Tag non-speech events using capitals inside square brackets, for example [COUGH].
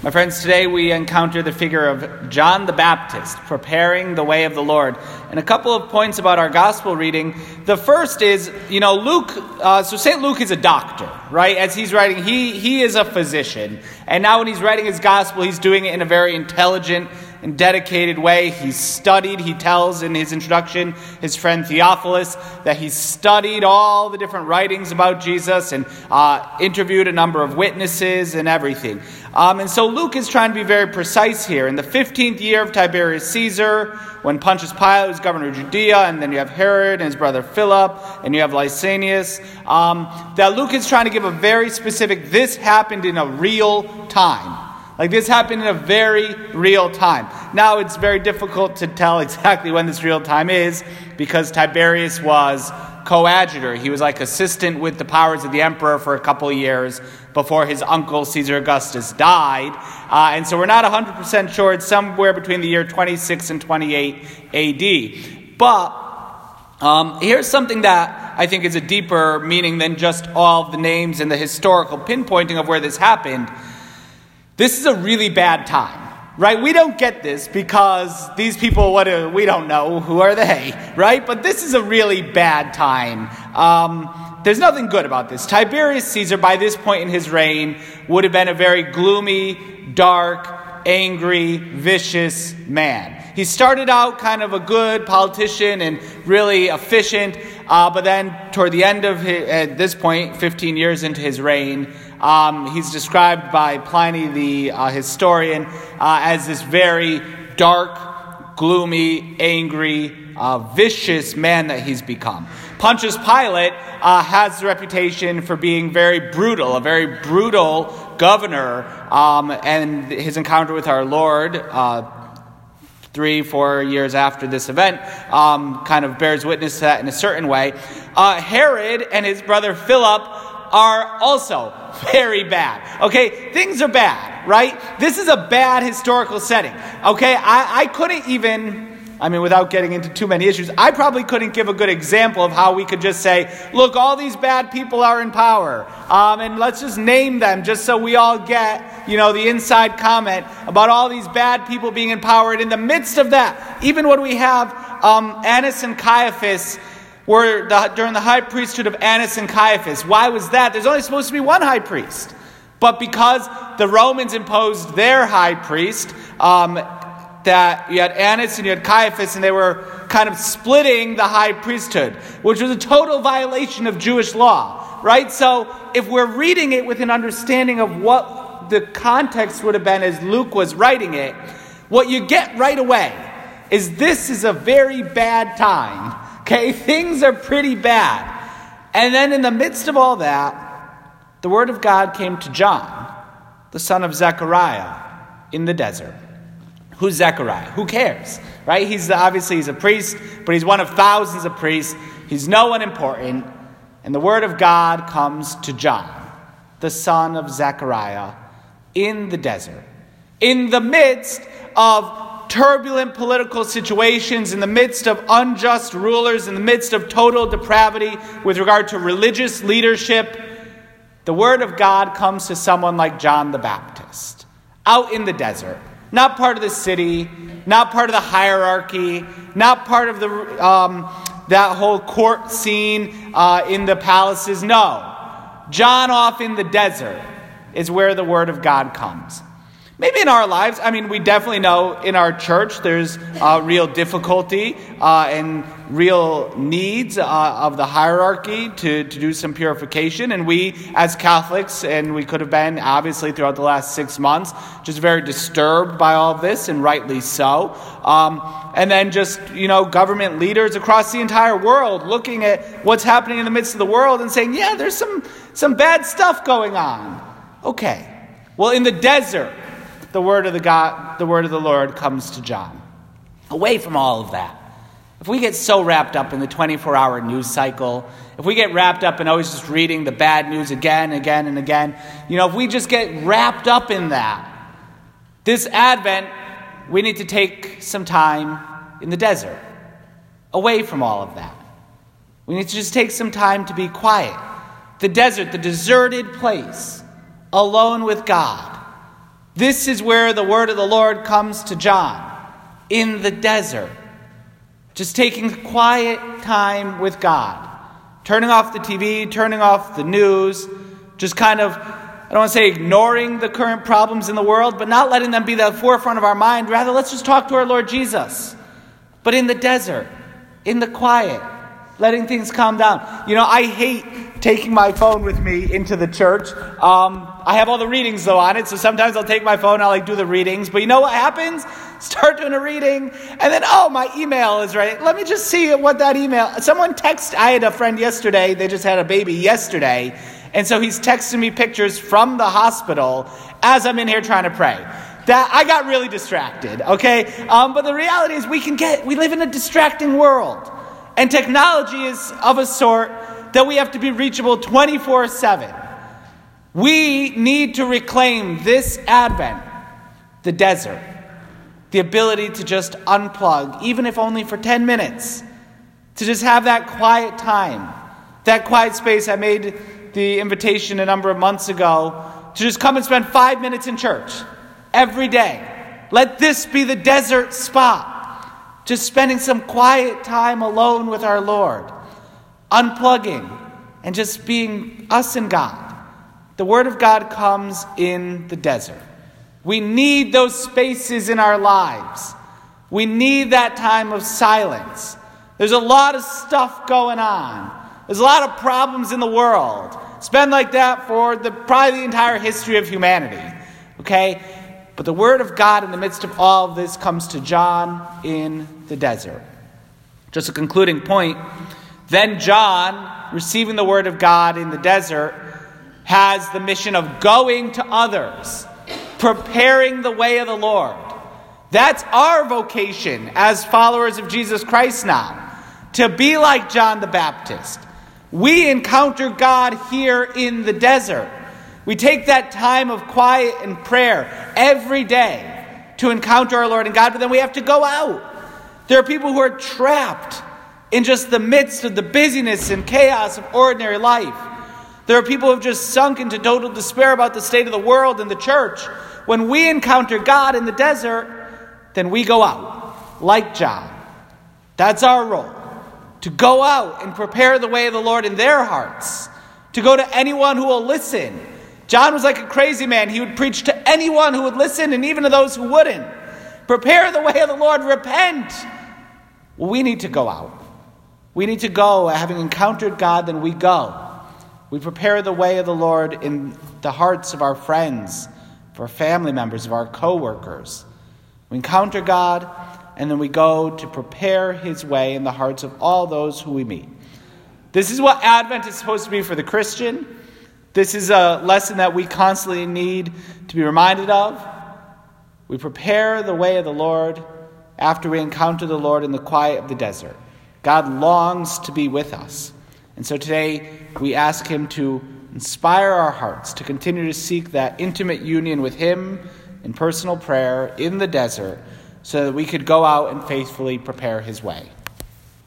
My friends, today we encounter the figure of John the Baptist preparing the way of the Lord. And a couple of points about our gospel reading. The first is, you know, Luke, uh, so St. Luke is a doctor, right? As he's writing, he, he is a physician. And now when he's writing his gospel, he's doing it in a very intelligent and dedicated way. He's studied, he tells in his introduction, his friend Theophilus, that he's studied all the different writings about Jesus and uh, interviewed a number of witnesses and everything. Um, and so Luke is trying to be very precise here. In the 15th year of Tiberius Caesar, when Pontius Pilate was governor of Judea, and then you have Herod and his brother Philip, and you have Lysanias, um, that Luke is trying to give a very specific, this happened in a real time. Like this happened in a very real time. Now it's very difficult to tell [LAUGHS] exactly when this real time is because Tiberius was coadjutor. He was like assistant with the powers of the emperor for a couple of years before his uncle Caesar Augustus died. Uh, and so we're not 100% sure. It's somewhere between the year 26 and 28 AD. But um, here's something that I think is a deeper meaning than just all the names and the historical pinpointing of where this happened. This is a really bad time, right? We don't get this because these people, what we don't know, who are they, right? But this is a really bad time. Um, there's nothing good about this. Tiberius Caesar, by this point in his reign, would have been a very gloomy, dark, angry, vicious man. He started out kind of a good politician and really efficient, uh, but then toward the end of his, at this point, 15 years into his reign, um, he's described by Pliny, the uh, historian, uh, as this very dark, gloomy, angry, uh, vicious man that he's become. Pontius Pilate uh, has the reputation for being very brutal, a very brutal governor, um, and his encounter with our Lord uh, three, four years after this event, um, kind of bears witness to that in a certain way. Uh, Herod and his brother Philip are also very bad. Okay, things are bad, right? This is a bad historical setting. Okay, I, I couldn't even. I mean, without getting into too many issues, I probably couldn't give a good example of how we could just say, look, all these bad people are in power. Um, and let's just name them just so we all get, you know, the inside comment about all these bad people being in power. And in the midst of that, even when we have um, Annas and Caiaphas were the, during the high priesthood of Annas and Caiaphas. Why was that? There's only supposed to be one high priest. But because the Romans imposed their high priest, um, that you had Annas and you had Caiaphas, and they were kind of splitting the high priesthood, which was a total violation of Jewish law, right? So if we're reading it with an understanding of what the context would have been as Luke was writing it, what you get right away is this is a very bad time Okay, [LAUGHS] things are pretty bad. And then in the midst of all that, the word of God came to John, the son of Zechariah, in the desert. Who's Zechariah? Who cares? Right? He's obviously he's a priest, but he's one of thousands of priests. He's no one important. And the word of God comes to John, the son of Zechariah, in the desert. In the midst of turbulent political situations, in the midst of unjust rulers, in the midst of total depravity with regard to religious leadership, the word of God comes to someone like John the Baptist, out in the desert, not part of the city, not part of the hierarchy, not part of the um, that whole court scene uh, in the palaces. No, John off in the desert is where the word of God comes. Maybe in our lives, I mean, we definitely know in our church there's uh, real difficulty uh, and real needs uh, of the hierarchy to, to do some purification. And we, as Catholics, and we could have been obviously throughout the last six months, just very disturbed by all of this, and rightly so. Um, and then just, you know, government leaders across the entire world looking at what's happening in the midst of the world and saying, yeah, there's some, some bad stuff going on. Okay. Well, in the desert, the word of the God, the word of the Lord comes to John. Away from all of that. If we get so wrapped up in the 24 hour news cycle, if we get wrapped up in always just reading the bad news again, again, and again, you know, if we just get wrapped up in that, this Advent, we need to take some time in the desert, away from all of that. We need to just take some time to be quiet. The desert, the deserted place, alone with God This is where the word of the Lord comes to John in the desert. Just taking quiet time with God. Turning off the TV, turning off the news, just kind of, I don't want to say ignoring the current problems in the world, but not letting them be the forefront of our mind. Rather, let's just talk to our Lord Jesus. But in the desert, in the quiet, letting things calm down. You know, I hate taking my phone with me into the church. Um, I have all the readings though on it, so sometimes I'll take my phone, I'll like do the readings. But you know what happens? [LAUGHS] Start doing a reading, and then oh, my email is right. Let me just see what that email. Someone text. I had a friend yesterday. They just had a baby yesterday, and so he's texting me pictures from the hospital as I'm in here trying to pray that I got really distracted, okay? Um, but the reality is, we can get, we live in a distracting world. And technology is of a sort that we have to be reachable 24 7. We need to reclaim this Advent, the desert, the ability to just unplug, even if only for 10 minutes, to just have that quiet time, that quiet space. I made the invitation a number of months ago to just come and spend five minutes in church every day. Let this be the desert spot just spending some quiet time alone with our Lord, unplugging, and just being us and God. The Word of God comes in the desert. We need those spaces in our lives. We need that time of silence. There's a lot of stuff going on. There's a lot of problems in the world. It's been like that for the, probably the entire history of humanity. Okay? But the word of God in the midst of all of this comes to John in the desert. Just a concluding point. Then John, receiving the word of God in the desert, has the mission of going to others, preparing the way of the Lord. That's our vocation as followers of Jesus Christ now, to be like John the Baptist. We encounter God here in the desert. We take that time of quiet and prayer every day to encounter our Lord and God, but then we have to go out. There are people who are trapped in just the midst of the busyness and chaos of ordinary life. There are people who have just sunk into total despair about the state of the world and the church. When we encounter God in the desert, then we go out, like John. That's our role to go out and prepare the way of the Lord in their hearts, to go to anyone who will listen John was like a crazy man. He would preach to anyone who would listen and even to those who wouldn't. Prepare the way of the Lord, repent. We need to go out. We need to go. Having encountered God, then we go. We prepare the way of the Lord in the hearts of our friends, of our family members, of our co workers. We encounter God, and then we go to prepare His way in the hearts of all those who we meet. This is what Advent is supposed to be for the Christian. This is a lesson that we constantly need to be reminded of. We prepare the way of the Lord after we encounter the Lord in the quiet of the desert. God longs to be with us. And so today we ask Him to inspire our hearts to continue to seek that intimate union with Him in personal prayer in the desert so that we could go out and faithfully prepare His way.